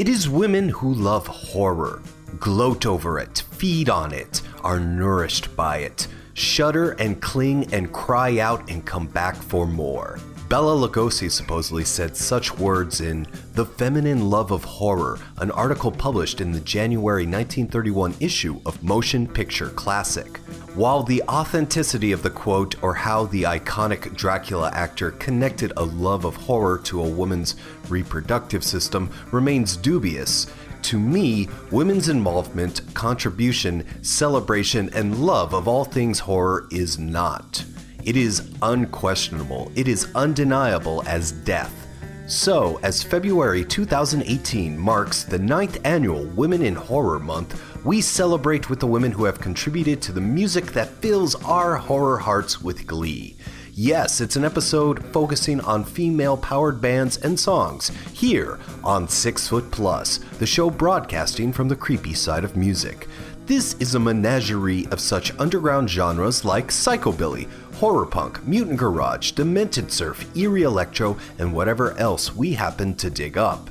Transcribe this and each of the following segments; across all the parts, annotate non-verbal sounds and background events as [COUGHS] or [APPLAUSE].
It is women who love horror, gloat over it, feed on it, are nourished by it, shudder and cling and cry out and come back for more. Bela Lugosi supposedly said such words in The Feminine Love of Horror, an article published in the January 1931 issue of Motion Picture Classic. While the authenticity of the quote or how the iconic Dracula actor connected a love of horror to a woman's reproductive system remains dubious, to me, women's involvement, contribution, celebration, and love of all things horror is not. It is unquestionable, it is undeniable as death. So, as February 2018 marks the ninth annual Women in Horror Month, we celebrate with the women who have contributed to the music that fills our horror hearts with glee. Yes, it's an episode focusing on female powered bands and songs here on Six Foot Plus, the show broadcasting from the creepy side of music. This is a menagerie of such underground genres like psychobilly, horror punk, mutant garage, demented surf, eerie electro, and whatever else we happen to dig up.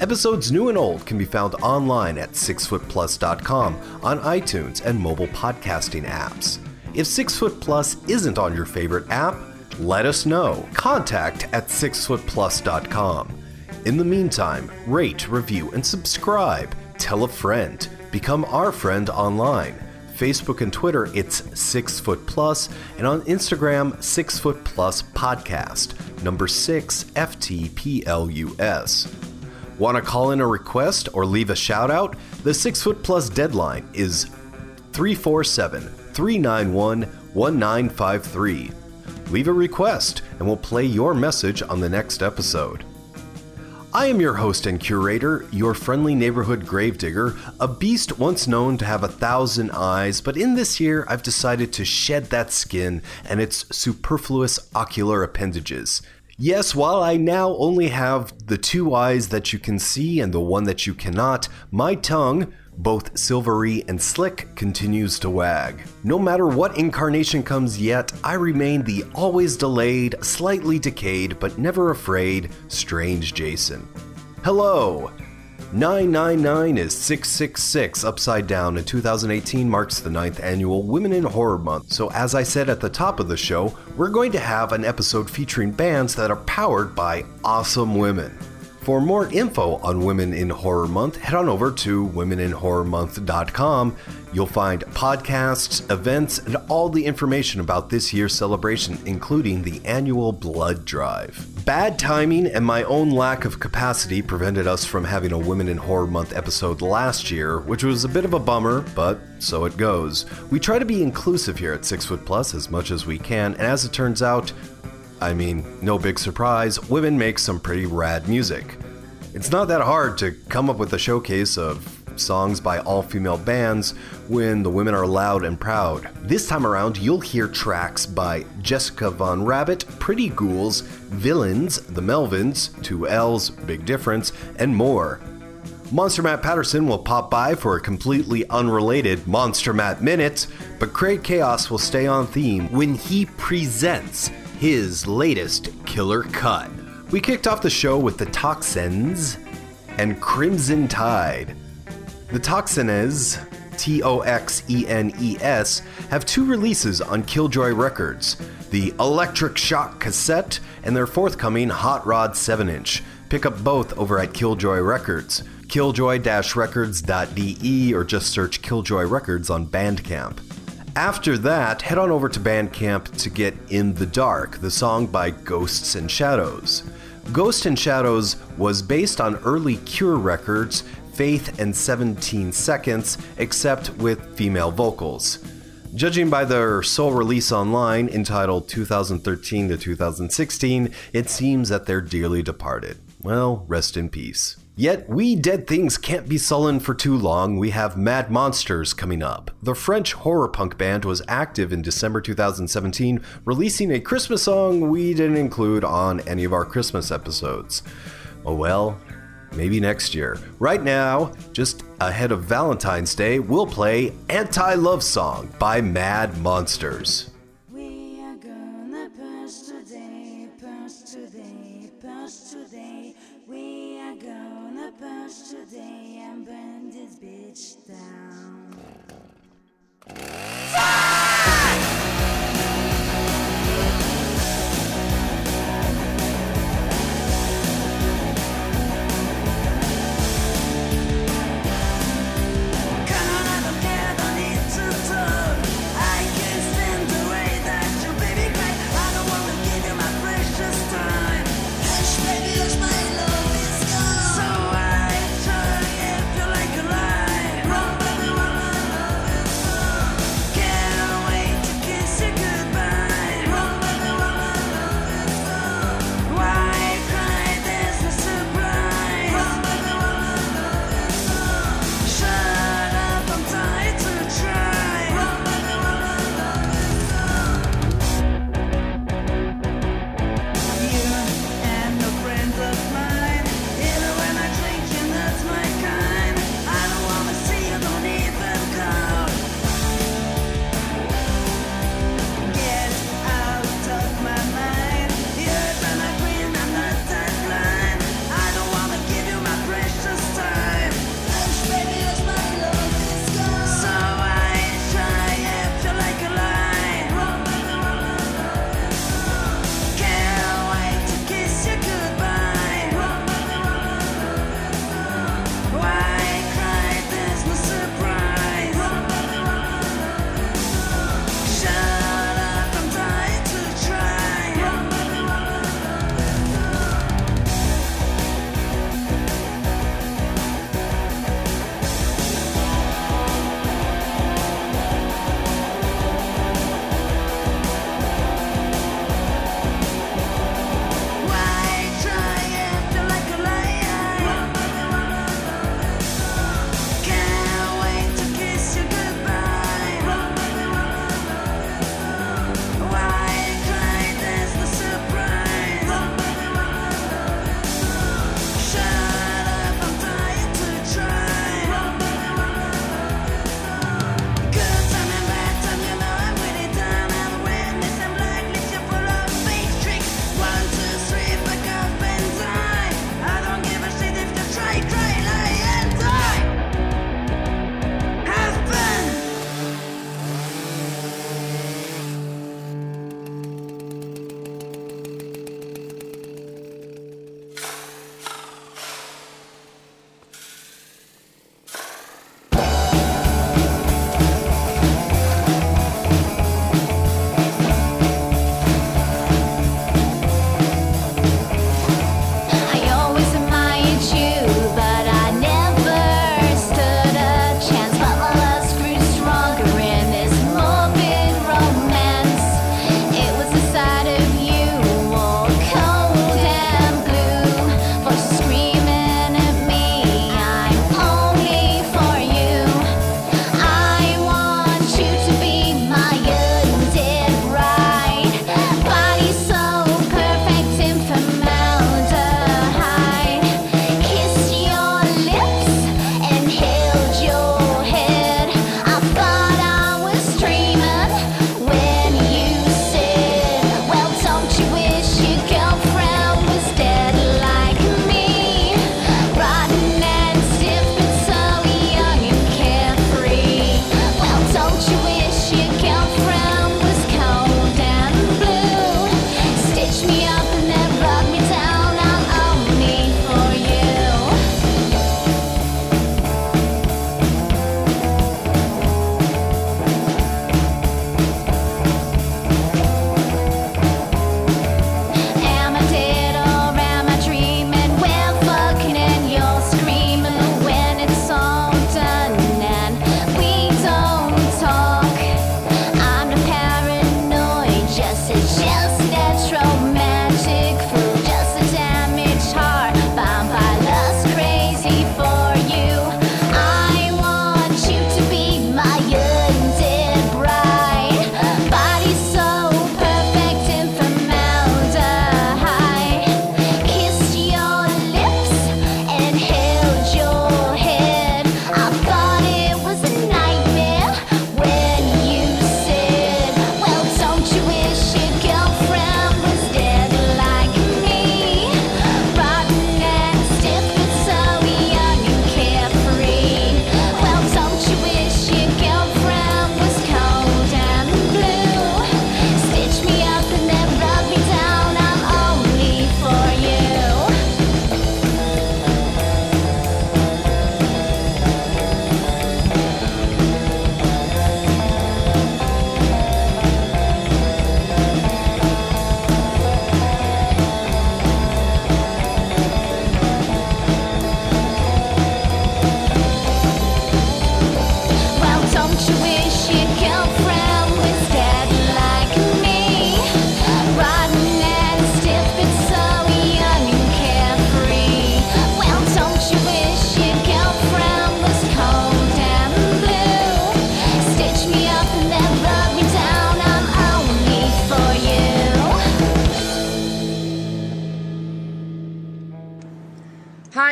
Episodes new and old can be found online at sixfootplus.com, on iTunes, and mobile podcasting apps. If Six Foot Plus isn't on your favorite app, let us know. Contact at sixfootplus.com. In the meantime, rate, review, and subscribe. Tell a friend. Become our friend online. Facebook and Twitter, it's Six Foot Plus, and on Instagram, Six Foot Plus Podcast, number six FTPLUS. Want to call in a request or leave a shout out? The Six Foot Plus deadline is 347 391 1953. Leave a request and we'll play your message on the next episode. I am your host and curator, your friendly neighborhood gravedigger, a beast once known to have a thousand eyes, but in this year I've decided to shed that skin and its superfluous ocular appendages. Yes, while I now only have the two eyes that you can see and the one that you cannot, my tongue, both silvery and slick, continues to wag. No matter what incarnation comes yet, I remain the always delayed, slightly decayed, but never afraid, strange Jason. Hello! 999 is 666 upside down, and 2018 marks the ninth annual Women in Horror Month. So, as I said at the top of the show, we're going to have an episode featuring bands that are powered by awesome women. For more info on Women in Horror Month, head on over to womeninhorrormonth.com. You'll find podcasts, events, and all the information about this year's celebration, including the annual blood drive. Bad timing and my own lack of capacity prevented us from having a Women in Horror Month episode last year, which was a bit of a bummer, but so it goes. We try to be inclusive here at Six Foot Plus as much as we can, and as it turns out, I mean, no big surprise, women make some pretty rad music. It's not that hard to come up with a showcase of songs by all female bands when the women are loud and proud. This time around, you'll hear tracks by Jessica Von Rabbit, Pretty Ghouls, Villains, The Melvins, Two L's, Big Difference, and more. Monster Matt Patterson will pop by for a completely unrelated Monster Matt Minute, but Craig Chaos will stay on theme when he presents his latest killer cut. We kicked off the show with the Toxenes and Crimson Tide. The Toxenes, T O X E N E S, have two releases on Killjoy Records the Electric Shock cassette and their forthcoming Hot Rod 7 inch. Pick up both over at Killjoy Records, killjoy records.de, or just search Killjoy Records on Bandcamp. After that, head on over to Bandcamp to get In the Dark, the song by Ghosts and Shadows. Ghost and Shadows was based on early Cure records, Faith and 17 Seconds, except with female vocals. Judging by their sole release online, entitled 2013 to 2016, it seems that they're dearly departed. Well, rest in peace. Yet, we dead things can't be sullen for too long. We have Mad Monsters coming up. The French horror punk band was active in December 2017, releasing a Christmas song we didn't include on any of our Christmas episodes. Oh well, maybe next year. Right now, just ahead of Valentine's Day, we'll play Anti Love Song by Mad Monsters.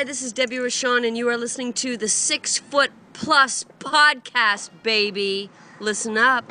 Hi, this is Debbie Rashawn, and you are listening to the Six Foot Plus podcast, baby. Listen up.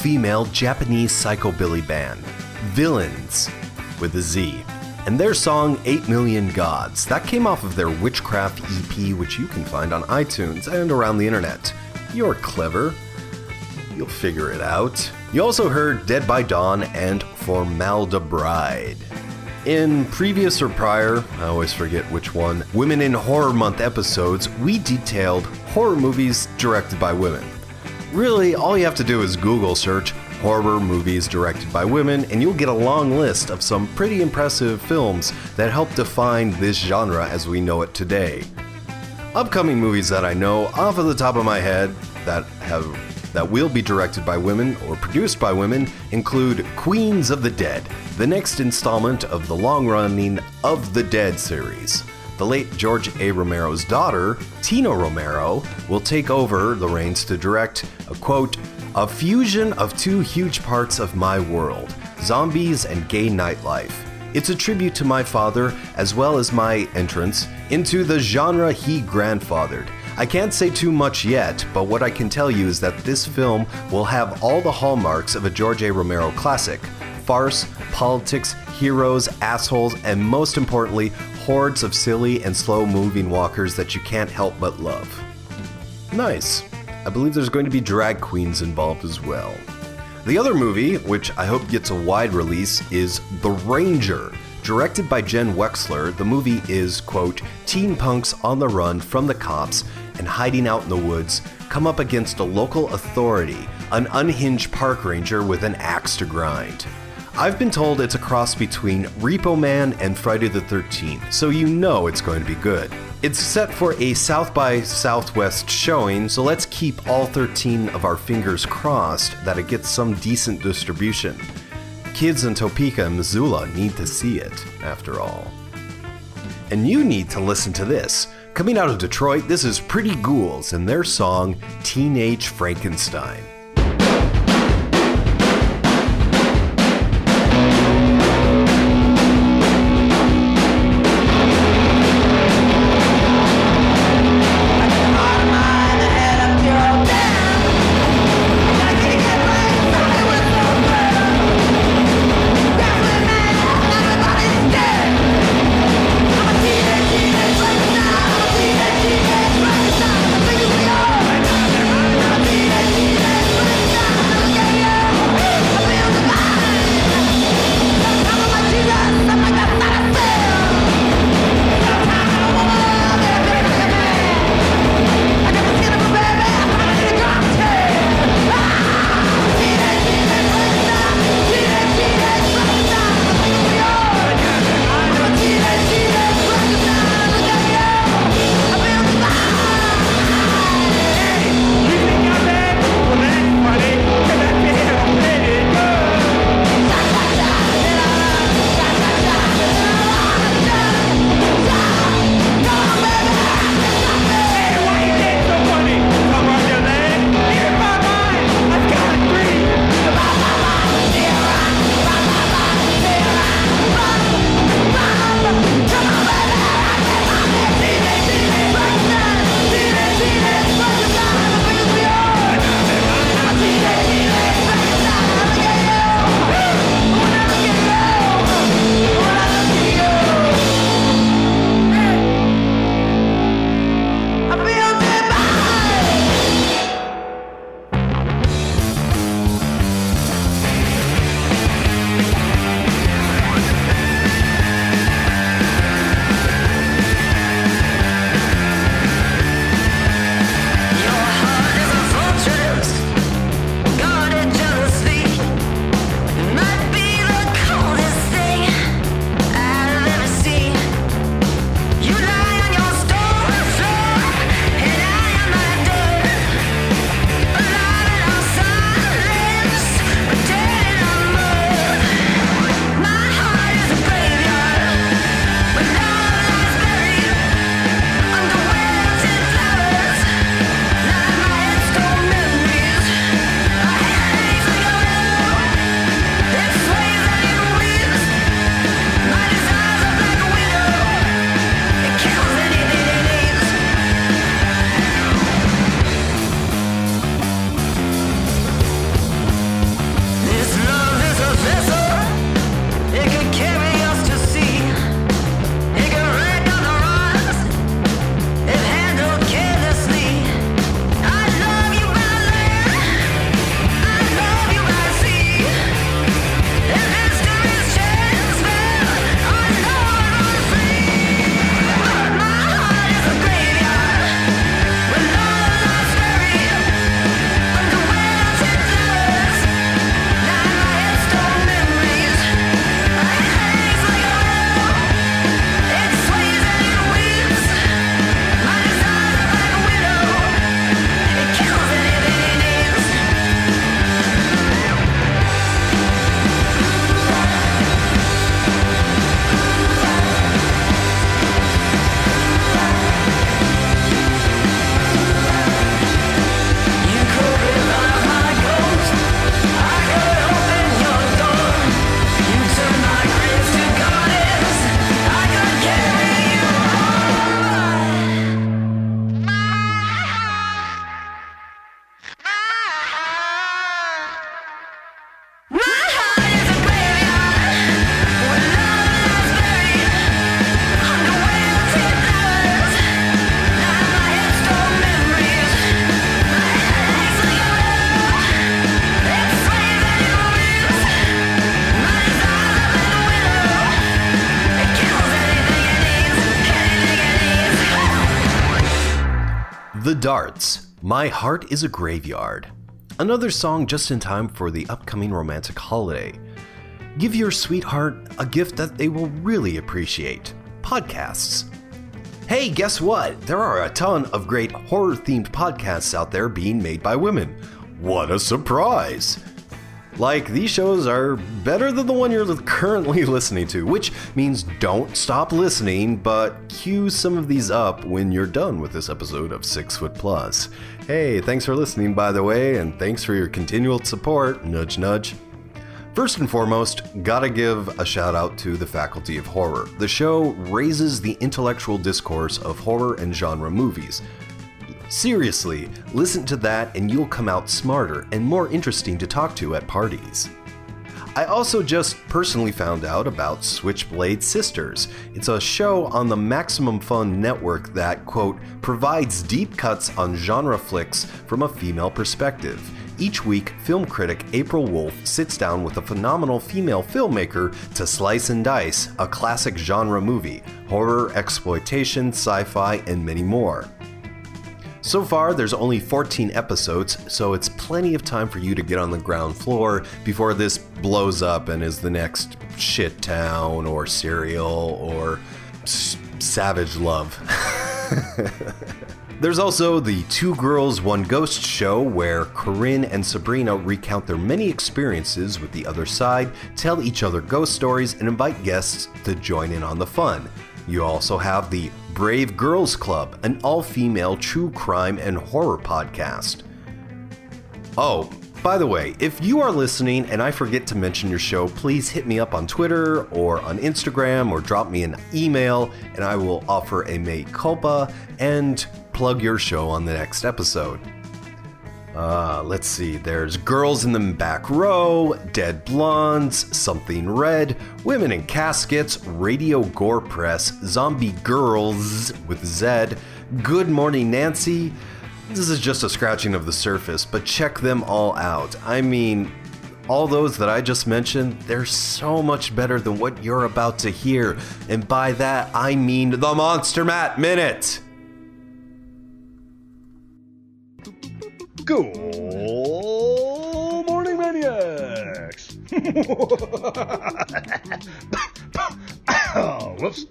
Female Japanese psychobilly band, Villains, with a Z, and their song 8 Million Gods. That came off of their Witchcraft EP, which you can find on iTunes and around the internet. You're clever. You'll figure it out. You also heard Dead by Dawn and Formaldebride. In previous or prior, I always forget which one, Women in Horror Month episodes, we detailed horror movies directed by women. Really, all you have to do is Google search horror movies directed by women, and you'll get a long list of some pretty impressive films that help define this genre as we know it today. Upcoming movies that I know off of the top of my head that have that will be directed by women or produced by women include Queens of the Dead, the next installment of the long-running Of the Dead series. The late George A. Romero's daughter, Tina Romero, will take over the reins to direct a quote, a fusion of two huge parts of my world zombies and gay nightlife. It's a tribute to my father as well as my entrance into the genre he grandfathered. I can't say too much yet, but what I can tell you is that this film will have all the hallmarks of a George A. Romero classic farce, politics, heroes, assholes, and most importantly, hordes of silly and slow moving walkers that you can't help but love. Nice. I believe there's going to be drag queens involved as well. The other movie, which I hope gets a wide release, is The Ranger. Directed by Jen Wexler, the movie is, quote, teen punks on the run from the cops and hiding out in the woods come up against a local authority, an unhinged park ranger with an axe to grind. I've been told it's a cross between Repo Man and Friday the 13th, so you know it's going to be good. It's set for a South by Southwest showing, so let's keep all 13 of our fingers crossed that it gets some decent distribution. Kids in Topeka and Missoula need to see it, after all. And you need to listen to this. Coming out of Detroit, this is Pretty Ghouls and their song Teenage Frankenstein. Darts, My Heart is a Graveyard. Another song just in time for the upcoming romantic holiday. Give your sweetheart a gift that they will really appreciate podcasts. Hey, guess what? There are a ton of great horror themed podcasts out there being made by women. What a surprise! Like, these shows are better than the one you're currently [LAUGHS] listening to, which means don't stop listening, but cue some of these up when you're done with this episode of Six Foot Plus. Hey, thanks for listening, by the way, and thanks for your continual support. Nudge, nudge. First and foremost, gotta give a shout out to the Faculty of Horror. The show raises the intellectual discourse of horror and genre movies. Seriously, listen to that and you'll come out smarter and more interesting to talk to at parties. I also just personally found out about Switchblade Sisters. It's a show on the Maximum Fun network that, quote, provides deep cuts on genre flicks from a female perspective. Each week, film critic April Wolfe sits down with a phenomenal female filmmaker to slice and dice a classic genre movie horror, exploitation, sci fi, and many more. So far, there's only 14 episodes, so it's plenty of time for you to get on the ground floor before this blows up and is the next Shit Town or Serial or S- Savage Love. [LAUGHS] There's also the Two Girls, One Ghost show where Corinne and Sabrina recount their many experiences with the other side, tell each other ghost stories, and invite guests to join in on the fun. You also have the Brave Girls Club, an all female true crime and horror podcast. Oh, by the way, if you are listening and I forget to mention your show, please hit me up on Twitter or on Instagram or drop me an email and I will offer a mea culpa and plug your show on the next episode. Uh, let's see, there's Girls in the Back Row, Dead Blondes, Something Red, Women in Caskets, Radio Gore Press, Zombie Girls with Z, Good Morning Nancy. This is just a scratching of the surface, but check them all out. I mean, all those that I just mentioned, they're so much better than what you're about to hear. And by that, I mean the Monster Matt Minute! Good morning, maniacs! [LAUGHS] whoops.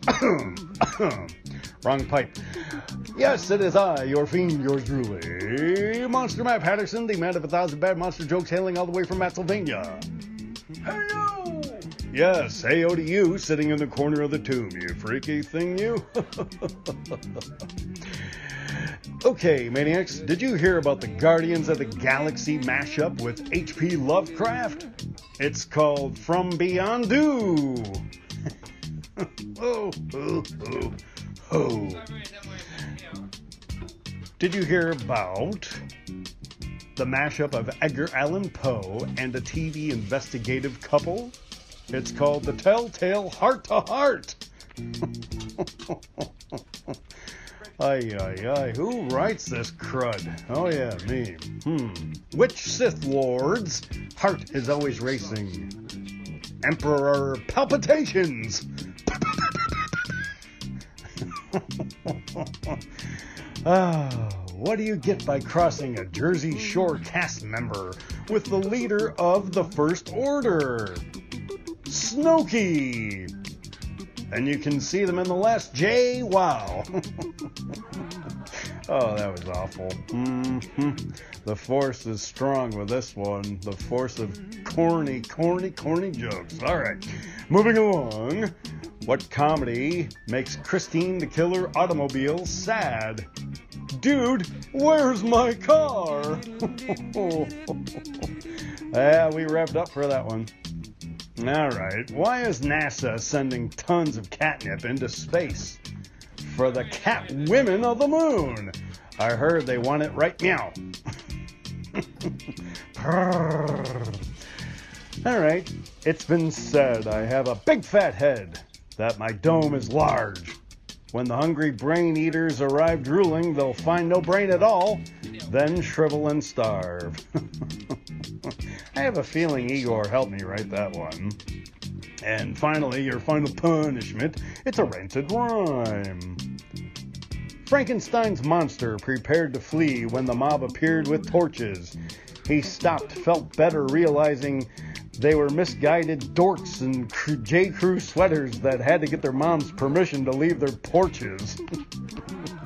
[COUGHS] Wrong pipe. Yes, it is I, your fiend, yours truly, Monster Matt Patterson, the man of a thousand bad monster jokes hailing all the way from Pennsylvania. Heyo! Yes, heyo to you, sitting in the corner of the tomb, you freaky thing, you. [LAUGHS] Okay, Maniacs, did you hear about the Guardians of the Galaxy mashup with H.P. Lovecraft? It's called From Beyond Do. [LAUGHS] oh, oh, oh, oh. Did you hear about the mashup of Edgar Allan Poe and a TV investigative couple? It's called The Telltale Heart to Heart. [LAUGHS] Ay, ay, ay. Who writes this crud? Oh, yeah, me. Hmm. Which Sith Lords? Heart is always racing. Emperor Palpitations! [LAUGHS] ah, what do you get by crossing a Jersey Shore cast member with the leader of the First Order? Snooky! And you can see them in the last J. Wow. [LAUGHS] oh, that was awful. hmm The force is strong with this one. The force of corny, corny, corny jokes. All right, moving along. What comedy makes Christine the Killer Automobile sad? Dude, where's my car? [LAUGHS] yeah, we revved up for that one. All right. Why is NASA sending tons of catnip into space? For the cat women of the moon. I heard they want it right meow. [LAUGHS] All right. It's been said I have a big fat head, that my dome is large. When the hungry brain eaters arrive drooling, they'll find no brain at all, then shrivel and starve. [LAUGHS] I have a feeling Igor helped me write that one. And finally, your final punishment it's a rented rhyme. Frankenstein's monster prepared to flee when the mob appeared with torches. He stopped, felt better, realizing they were misguided dorks in J. Crew sweaters that had to get their mom's permission to leave their porches. [LAUGHS]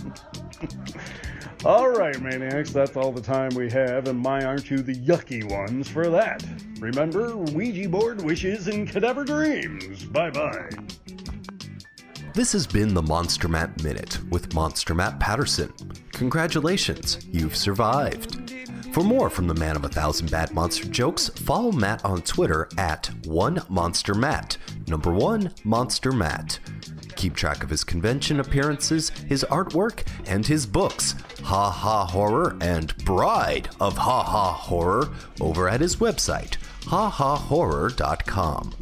all right, maniacs, that's all the time we have, and my aren't you the yucky ones for that? Remember, Ouija board wishes and cadaver dreams. Bye bye. This has been the Monster Matt Minute with Monster Matt Patterson. Congratulations, you've survived. For more from the man of a thousand bad monster jokes, follow Matt on Twitter at one monster matt. Number one monster matt. Keep track of his convention appearances, his artwork, and his books, Ha Ha Horror and Bride of Ha Ha Horror, over at his website, hahahorror.com.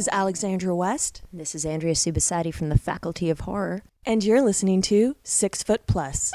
is Alexandra West, This is Andrea Subissati from the Faculty of Horror. and you're listening to Six Foot Plus.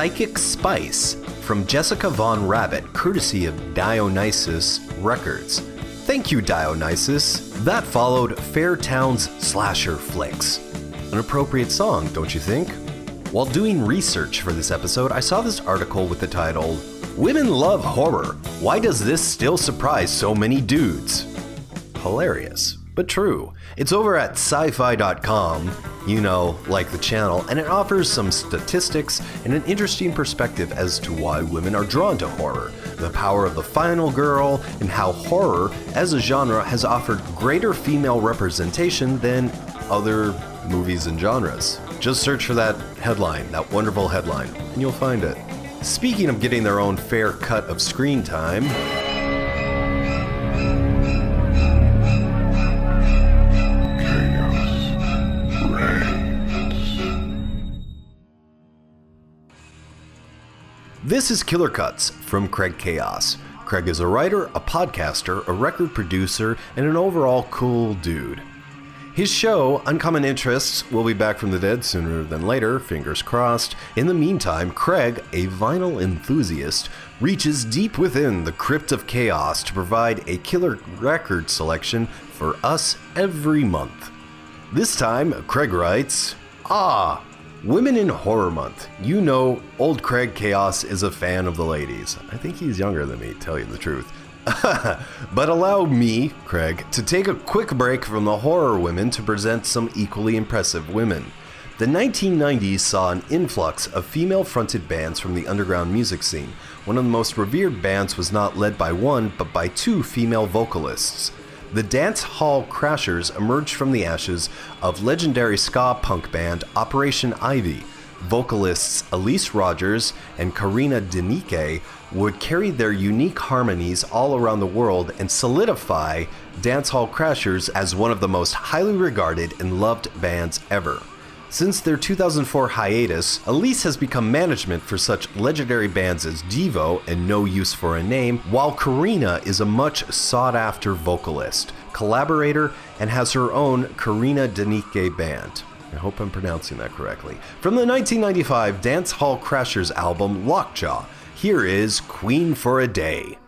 Psychic Spice from Jessica Von Rabbit, courtesy of Dionysus Records. Thank you, Dionysus. That followed Fairtown's Slasher Flicks. An appropriate song, don't you think? While doing research for this episode, I saw this article with the title Women Love Horror. Why does this still surprise so many dudes? Hilarious, but true. It's over at syfy.com, you know, like the channel, and it offers some statistics and an interesting perspective as to why women are drawn to horror, the power of the final girl, and how horror as a genre has offered greater female representation than other movies and genres. Just search for that headline, that wonderful headline, and you'll find it. Speaking of getting their own fair cut of screen time, This is Killer Cuts from Craig Chaos. Craig is a writer, a podcaster, a record producer, and an overall cool dude. His show, Uncommon Interests, will be back from the dead sooner than later, fingers crossed. In the meantime, Craig, a vinyl enthusiast, reaches deep within the crypt of chaos to provide a killer record selection for us every month. This time, Craig writes, Ah, Women in Horror Month. You know, old Craig Chaos is a fan of the ladies. I think he's younger than me, tell you the truth. [LAUGHS] but allow me, Craig, to take a quick break from the horror women to present some equally impressive women. The 1990s saw an influx of female fronted bands from the underground music scene. One of the most revered bands was not led by one, but by two female vocalists. The Dance Hall Crashers emerged from the ashes of legendary ska punk band Operation Ivy. Vocalists Elyse Rogers and Karina Denike would carry their unique harmonies all around the world and solidify Dance Hall Crashers as one of the most highly regarded and loved bands ever. Since their 2004 hiatus, Elyse has become management for such legendary bands as Devo and No Use for a Name, while Karina is a much sought after vocalist, collaborator, and has her own Karina Denike band. I hope I'm pronouncing that correctly. From the 1995 Dance Hall Crashers album Lockjaw, here is Queen for a Day.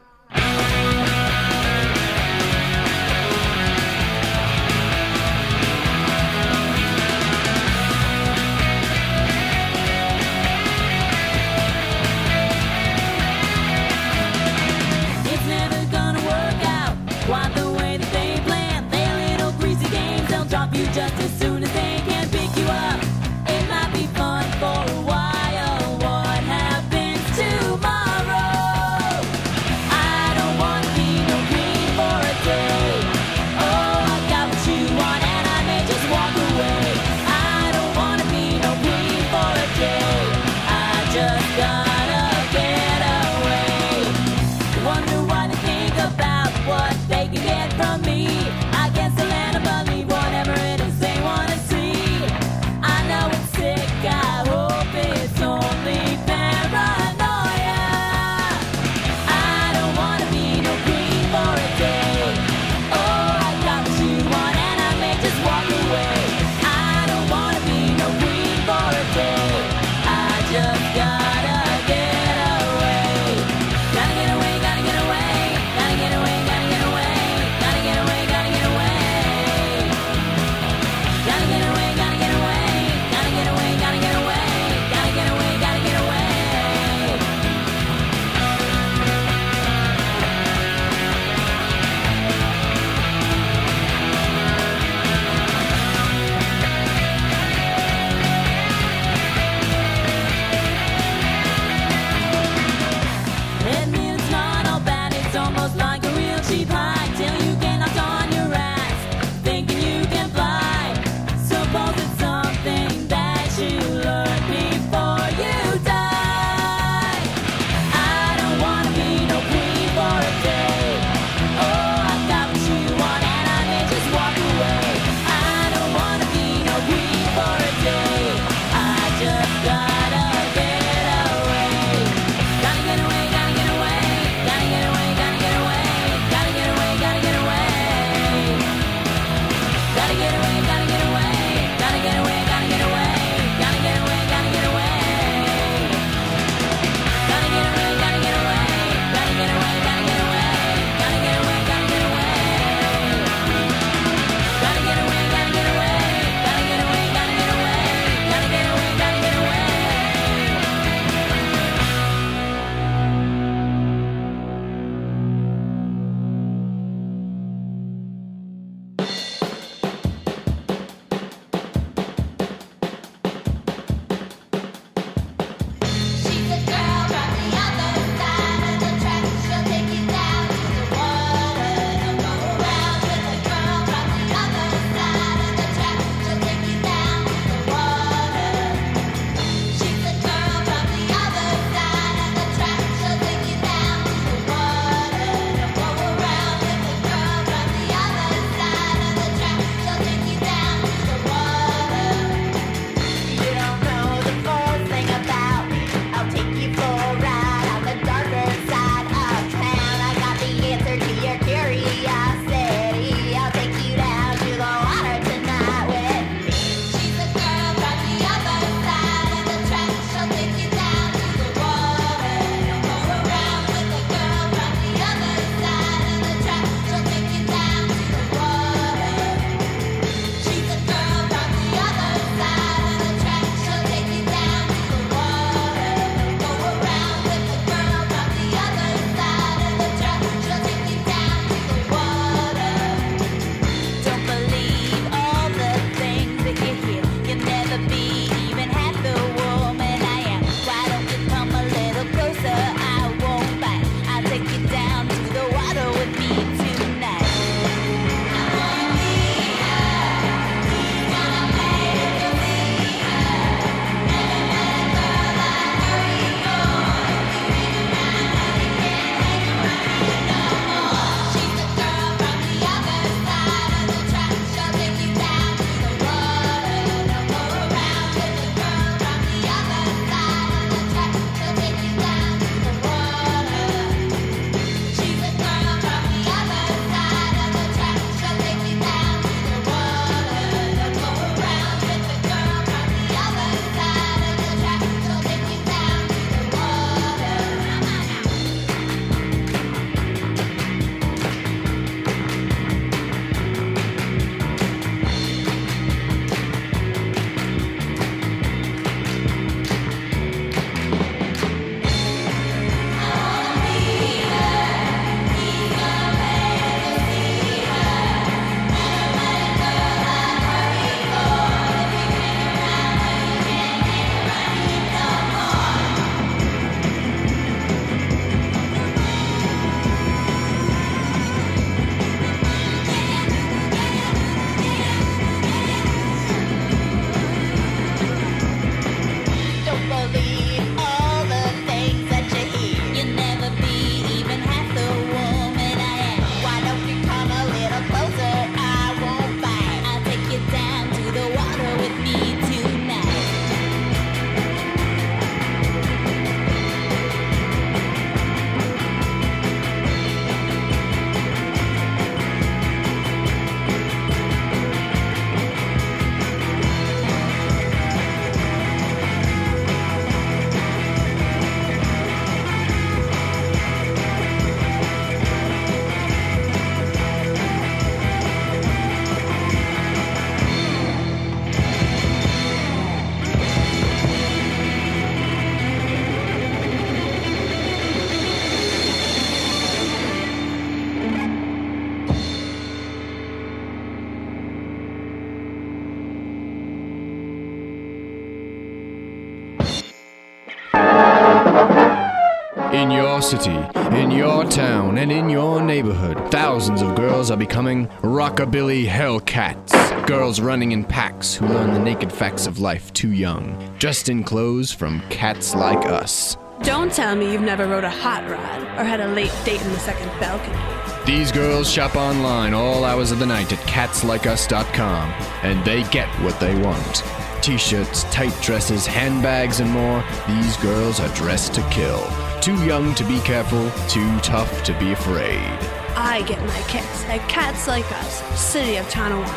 City, in your town, and in your neighborhood, thousands of girls are becoming rockabilly hellcats. Girls running in packs who learn the naked facts of life too young, dressed in clothes from cats like us. Don't tell me you've never rode a hot rod or had a late date in the second balcony. These girls shop online all hours of the night at catslikeus.com, and they get what they want. T shirts, tight dresses, handbags, and more. These girls are dressed to kill. Too young to be careful, too tough to be afraid. I get my kicks at Cats Like Us, City of Tonawanda.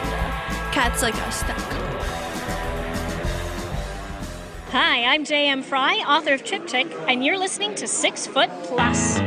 CatsLikeUs.com. Hi, I'm J.M. Fry, author of Chick Chick, and you're listening to Six Foot Plus.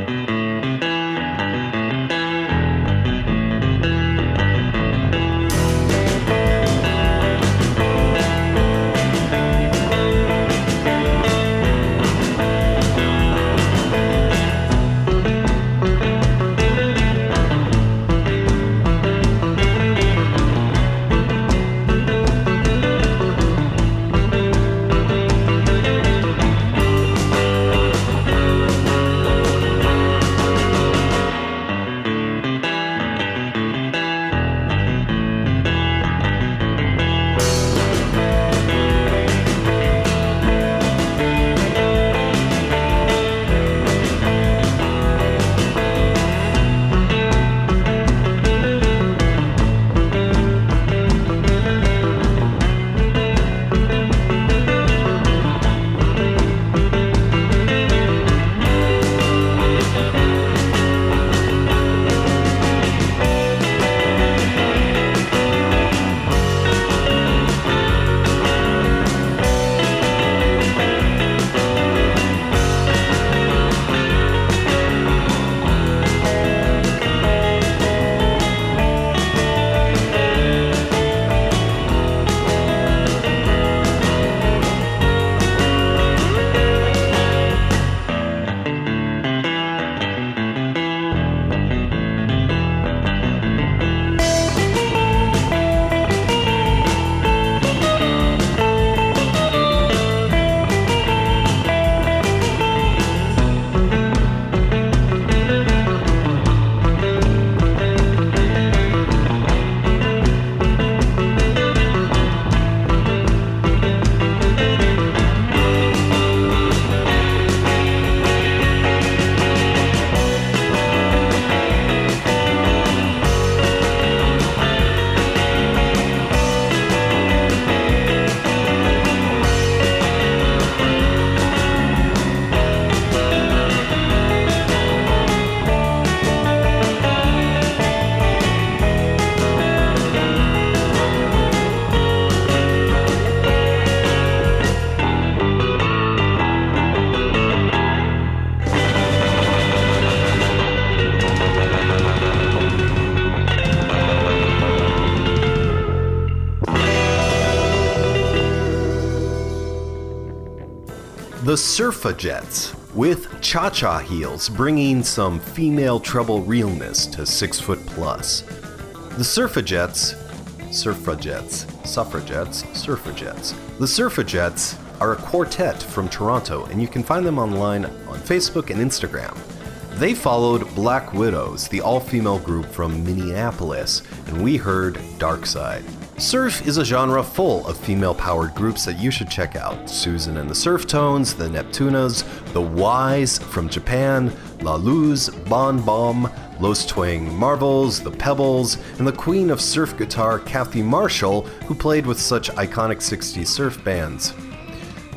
The Surfrajettes, with cha cha heels, bringing some female treble realness to six foot plus. The Surfrajettes, Surfrajettes, Suffragettes, Surfrajettes. The Surfrajettes are a quartet from Toronto, and you can find them online on Facebook and Instagram. They followed Black Widows, the all female group from Minneapolis, and we heard Dark Side. Surf is a genre full of female powered groups that you should check out Susan and the Surf Tones, the Neptunas, the Wise from Japan, La Luz, Bon Bomb, Los Twang Marvels, the Pebbles, and the queen of surf guitar, Kathy Marshall, who played with such iconic 60s surf bands.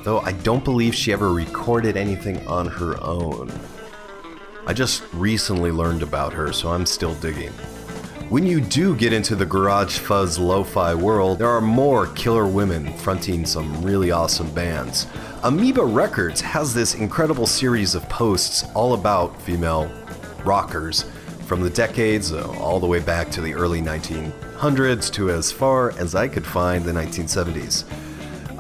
Though I don't believe she ever recorded anything on her own. I just recently learned about her, so I'm still digging. When you do get into the garage fuzz lo fi world, there are more killer women fronting some really awesome bands. Amoeba Records has this incredible series of posts all about female rockers from the decades uh, all the way back to the early 1900s to as far as I could find the 1970s.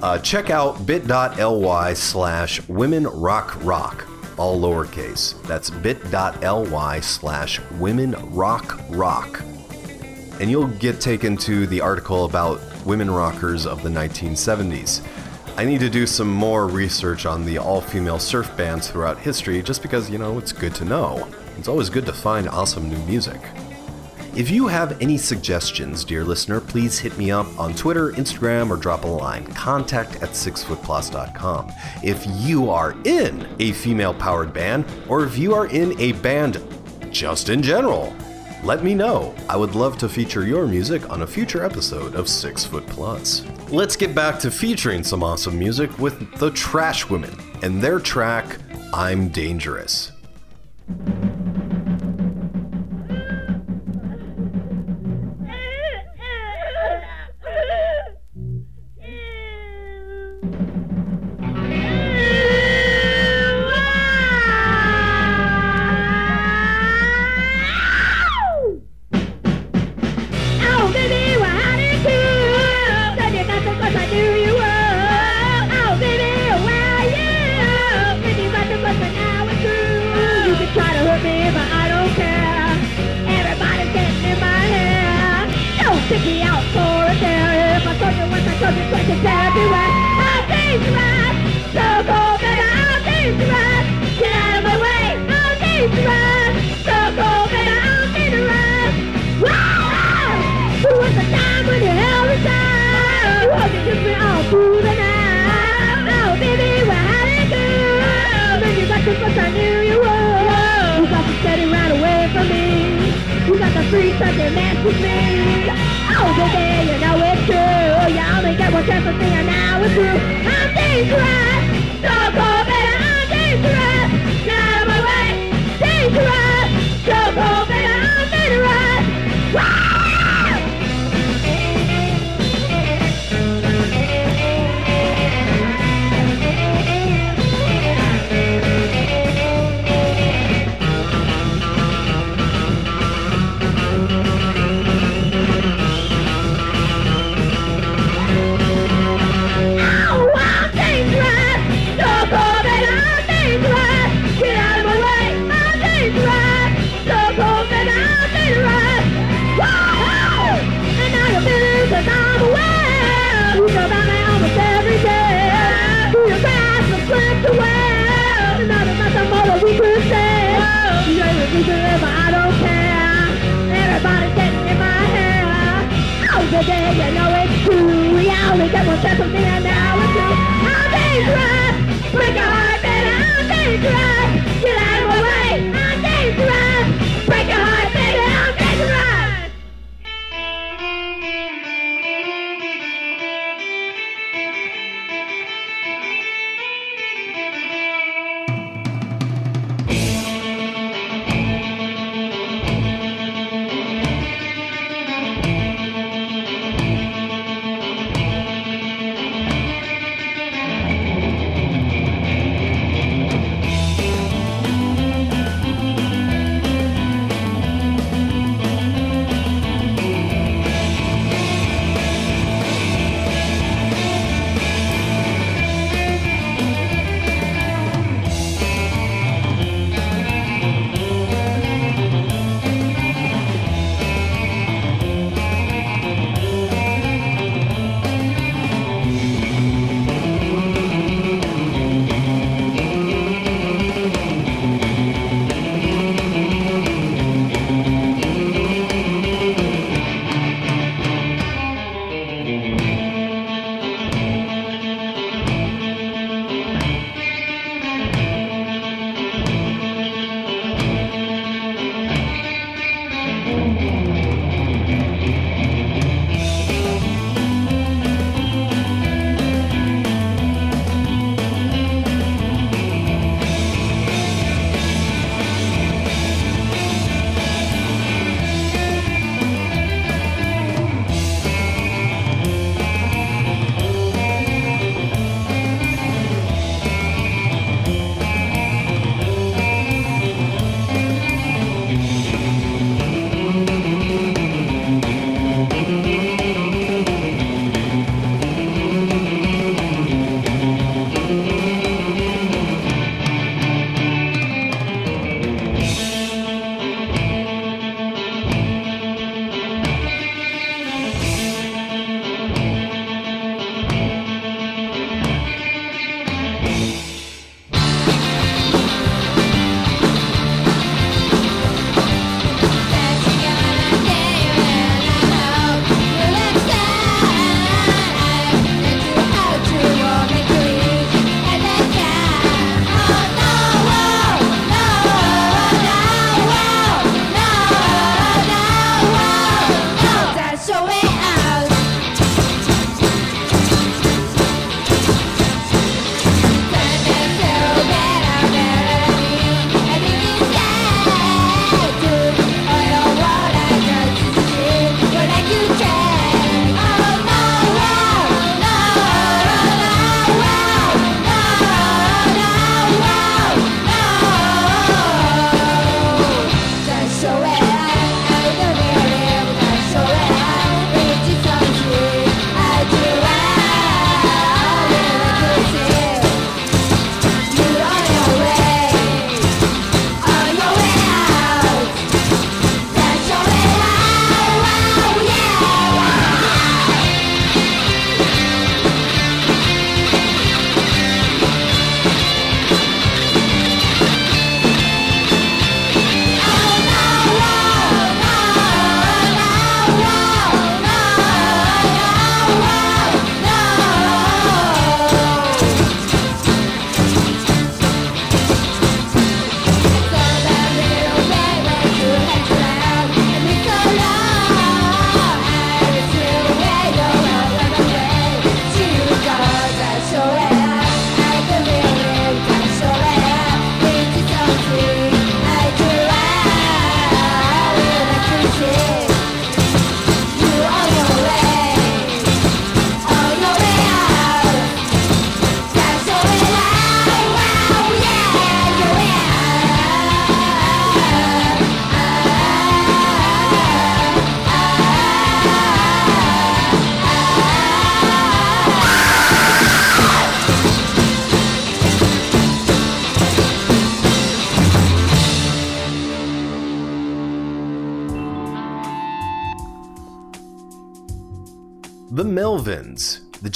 Uh, check out bit.ly slash women rock rock, all lowercase. That's bit.ly slash women rock rock and you'll get taken to the article about women rockers of the 1970s. I need to do some more research on the all female surf bands throughout history just because, you know, it's good to know. It's always good to find awesome new music. If you have any suggestions, dear listener, please hit me up on Twitter, Instagram, or drop a line. Contact at sixfootplus.com. If you are in a female powered band, or if you are in a band just in general, let me know. I would love to feature your music on a future episode of Six Foot Plus. Let's get back to featuring some awesome music with the Trash Women and their track, I'm Dangerous. Touch and mess with me. Oh, baby, you know it's true. You only get one chance to see and now it's through. I'm dangerous. So You know it's true. We only get one step from me and now it's true. Your heart, baby, I'm dangerous.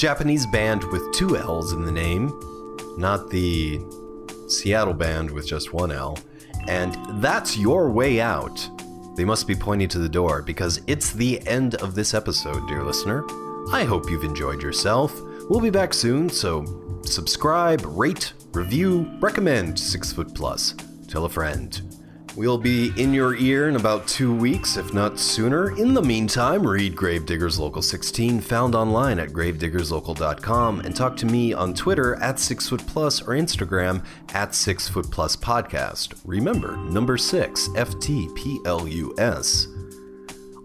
Japanese band with two L's in the name, not the Seattle band with just one L. And that's your way out. They must be pointing to the door because it's the end of this episode, dear listener. I hope you've enjoyed yourself. We'll be back soon, so subscribe, rate, review, recommend Six Foot Plus. Tell a friend. We'll be in your ear in about two weeks, if not sooner. In the meantime, read Gravediggers Local 16, found online at gravediggerslocal.com, and talk to me on Twitter at Six Foot or Instagram at Six Foot Podcast. Remember, number six, F T P L U S.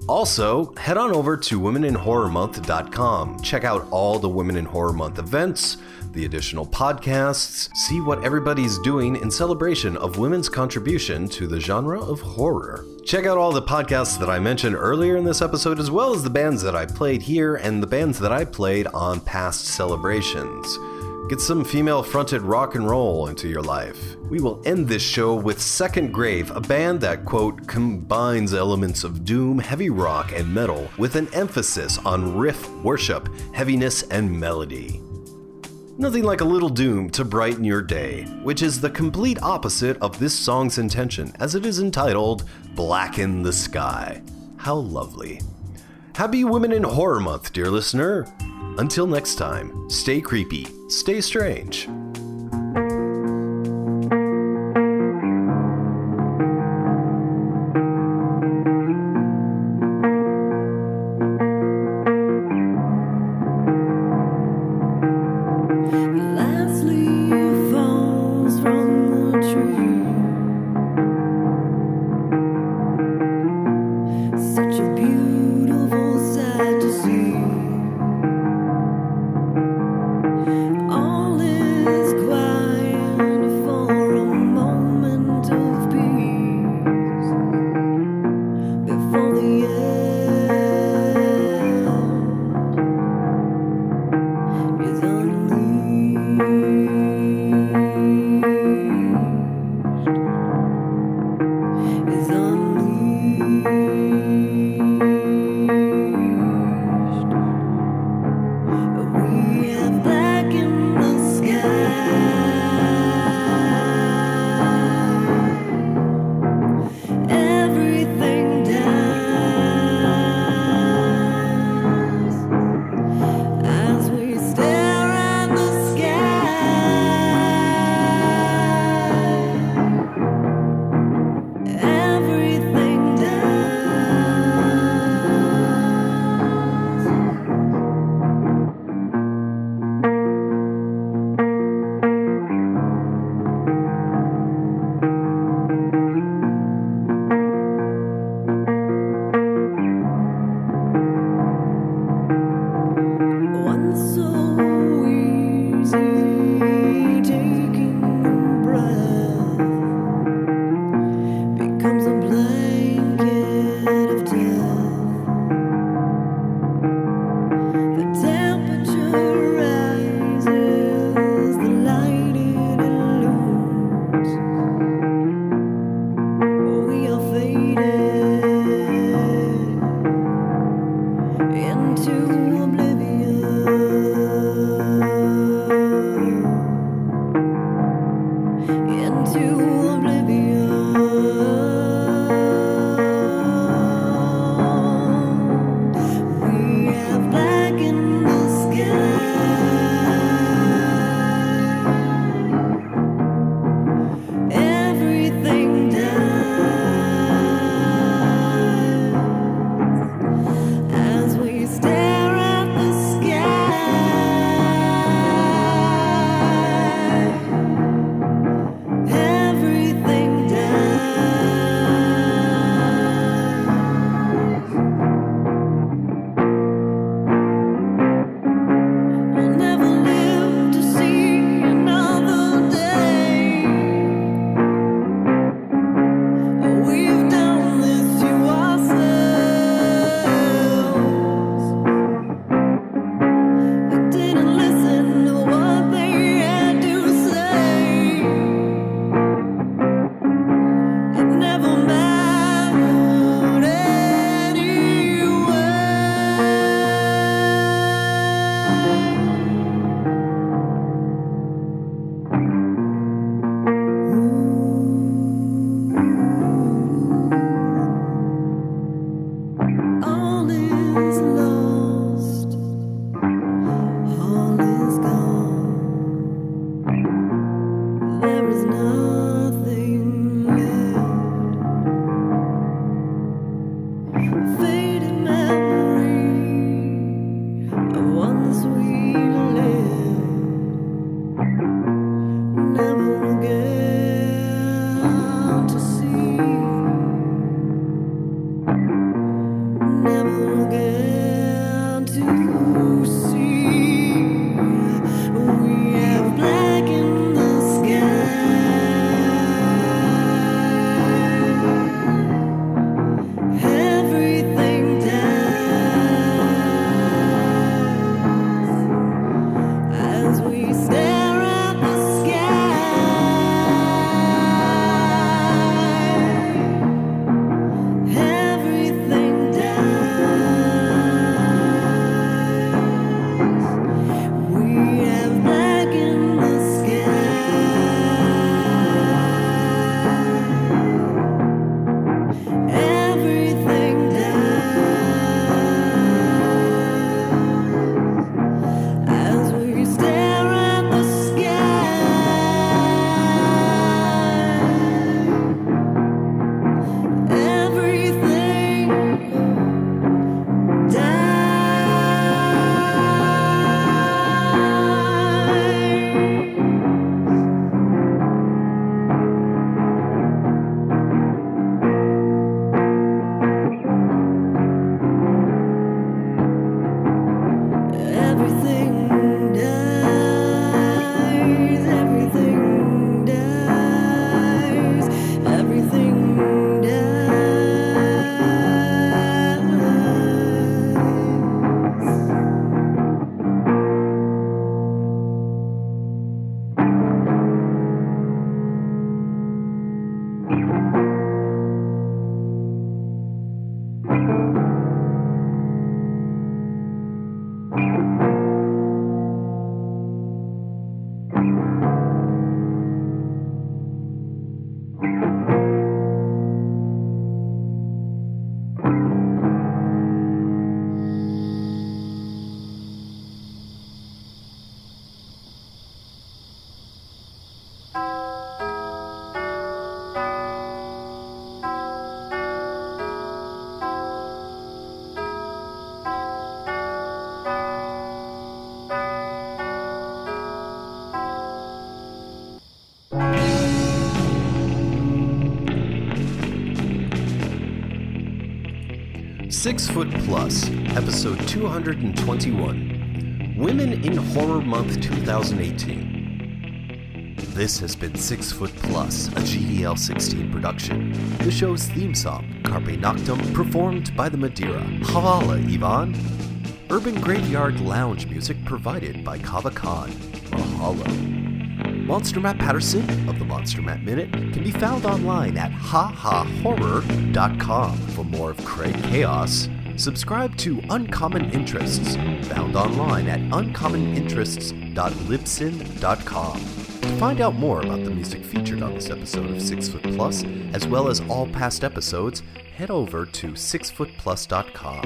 Also, head on over to womeninhorrormonth.com. Check out all the Women in Horror Month events, the additional podcasts, see what everybody's doing in celebration of women's contribution to the genre of horror. Check out all the podcasts that I mentioned earlier in this episode, as well as the bands that I played here and the bands that I played on past celebrations. Get some female fronted rock and roll into your life. We will end this show with Second Grave, a band that, quote, combines elements of doom, heavy rock, and metal with an emphasis on riff, worship, heaviness, and melody. Nothing like a little doom to brighten your day, which is the complete opposite of this song's intention, as it is entitled Blacken the Sky. How lovely. Happy Women in Horror Month, dear listener. Until next time, stay creepy, stay strange. Six Foot Plus, episode 221 Women in Horror Month 2018. This has been Six Foot Plus, a GDL 16 production. The show's theme song, Carpe Noctem, performed by the Madeira. Havala, Ivan. Urban Graveyard Lounge music provided by Kava Kon. Mahalo. Monster Matt Patterson of the Monster Matt Minute can be found online at hahahorror.com for more of Craig Chaos. Subscribe to Uncommon Interests, found online at uncommoninterests.libsyn.com. To find out more about the music featured on this episode of Six Foot Plus, as well as all past episodes, head over to sixfootplus.com.